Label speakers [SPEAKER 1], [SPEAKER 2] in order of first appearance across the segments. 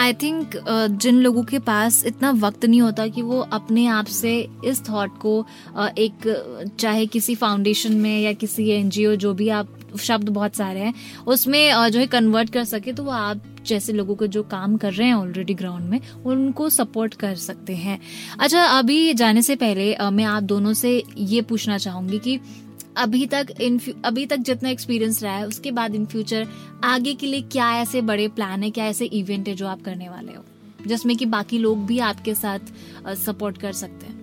[SPEAKER 1] I think जिन लोगों के पास इतना वक्त नहीं होता कि वो अपने आप से इस थॉट को uh, एक चाहे किसी फाउंडेशन में या किसी एनजीओ जो भी आप शब्द बहुत सारे हैं उसमें uh, जो है कन्वर्ट कर सके तो वो आप जैसे लोगों को जो काम कर रहे हैं ऑलरेडी ग्राउंड में उनको सपोर्ट कर सकते हैं। अच्छा अभी जाने से पहले uh, मैं आप दोनों से ये पूछना चाहूँगी कि अभी तक इन अभी तक जितना एक्सपीरियंस रहा है उसके बाद इन फ्यूचर आगे के लिए क्या ऐसे बड़े प्लान है क्या ऐसे इवेंट है जो आप करने वाले हो? जिसमें कि बाकी लोग भी आपके साथ सपोर्ट कर सकते हैं।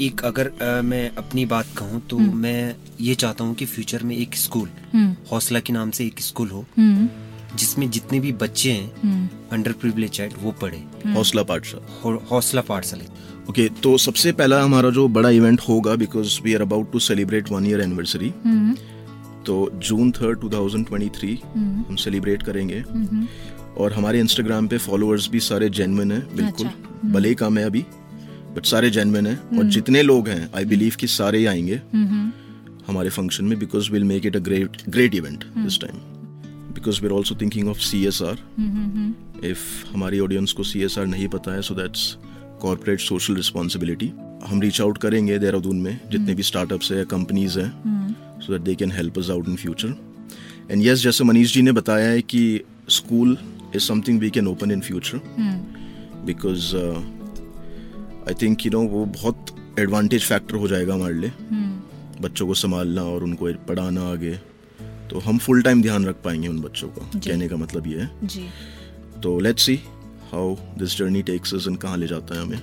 [SPEAKER 2] एक अगर आ, मैं अपनी बात कहूँ तो हम्म। मैं ये चाहता हूँ कि फ्यूचर में एक स्कूल हम्म। हौसला के नाम से एक स्कूल हो हम्म। जिसमें जितने भी बच्चे हैं अंडर प्रिविलेज चाइल्ड वो पढ़े।
[SPEAKER 3] हौसला पाठशाला।
[SPEAKER 2] हौसला पाठशाला।
[SPEAKER 3] ओके okay, तो सबसे पहला हमारा जो बड़ा इवेंट होगा because we are about to celebrate one year anniversary तो June third two thousand twenty three हम सेलिब्रेट करेंगे। hmm. और हमारे इंस्टाग्राम पे फॉलोअर्स भी सारे जेनविन है बिल्कुल। अच्छा, hmm. भले ही कम है अभी बट सारे जेनविन है। और hmm. जितने लोग हैं आई बिलीव कि सारे ही आएँगे। हमारे फ़ंक्शन में because will make it a great great event this time because we are also thinking of C S R if हमारी ऑडियंस को सी एस आर नहीं पता है so that's corporate social responsibility हम रीच आउट करेंगे देहरादून में जितने भी स्टार्टअप्स है कंपनीज़ हैं so that they can help us out in future and yes जैसे मनीष जी ने बताया है कि school is something we can open in future because I think you know वो बहुत एडवांटेज फैक्टर हो जाएगा हमारे लिए। hmm. बच्चों को संभालना और उनको पढ़ाना आगे। तो हम फुल टाइम ध्यान रख पाएँगे उन बच्चों का। कहने का मतलब ये है। जी. तो let's see how this journey takes us and कहाँ ले जाता है हमें।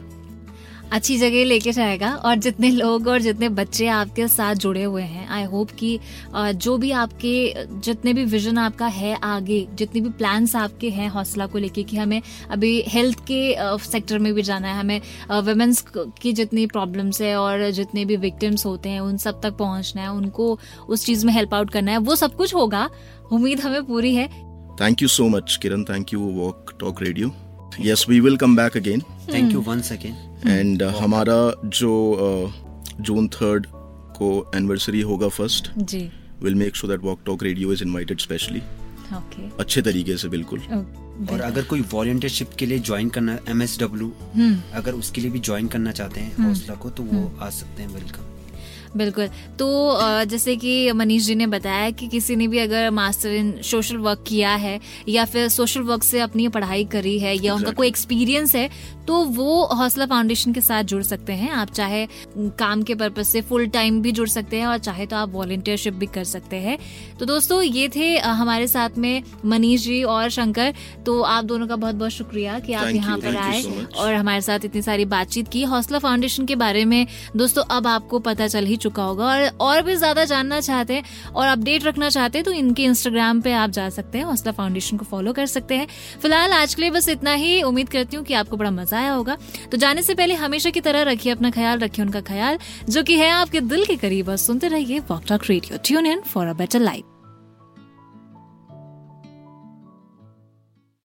[SPEAKER 1] अच्छी जगह लेके जाएगा और जितने लोग और जितने बच्चे आपके साथ जुड़े हुए हैं आई होप कि जो भी आपके जितने भी विजन आपका है आगे जितने भी प्लान्स आपके हैं हौसला को लेके कि हमें अभी हेल्थ के सेक्टर में भी जाना है हमें वुमेंस की जितनी प्रॉब्लम्स है और जितने भी विक्टिम्स होते हैं उन सब तक पहुँचना है उनको उस चीज़ में हेल्प आउट करना है वो सब कुछ होगा उम्मीद हमें पूरी है।
[SPEAKER 3] Thank you so much Kiran thank you Walk Talk Radio yes we will come back again
[SPEAKER 2] thank you once again
[SPEAKER 3] and हमारा जो जून uh, थर्ड को एनिवर्सरी होगा first
[SPEAKER 1] ji.
[SPEAKER 3] Will make sure that Walk Talk Radio is invited specially अच्छे तरीके से बिल्कुल।
[SPEAKER 2] और अगर कोई वॉलंटियरशिप के लिए ज्वाइन करना एम एस डब्ल्यू अगर उसके लिए भी ज्वाइन करना चाहते हैं हम्म। हौसला को तो वो। आ सकते हैं वेलकम
[SPEAKER 1] बिल्कुल तो जैसे कि मनीष जी ने बताया कि किसी ने भी अगर मास्टर इन सोशल वर्क किया है या फिर सोशल वर्क से अपनी पढ़ाई करी है या exactly. उनका कोई एक्सपीरियंस है तो वो हौसला फाउंडेशन के साथ जुड़ सकते हैं। आप चाहे काम के पर्पज से फुल टाइम भी जुड़ सकते हैं और चाहे तो आप वॉलेंटियरशिप भी कर सकते हैं। तो दोस्तों ये थे हमारे साथ में मनीष जी और शंकर। तो आप दोनों का बहुत बहुत शुक्रिया कि आप यहाँ पर आए और हमारे साथ इतनी सारी बातचीत की। हौसला फाउंडेशन के बारे में दोस्तों अब आपको पता चल ही चुका होगा और और भी ज़्यादा जानना चाहते हैं और अपडेट रखना चाहते हैं तो इनके इंस्टाग्राम पे आप जा सकते हैं। हौसला फाउंडेशन को फॉलो कर सकते हैं। फ़िलहाल आज के लिए बस इतना ही। उम्मीद करती हूँ कि आपको बड़ा मज़ा आया होगा। तो जाने से पहले हमेशा की तरह रखिए अपना ख्याल, रखिए उनका ख्याल, जो कि है आपके दिल के करीब। और सुनते रहिए Walk Talk Radio. Tune in for a better life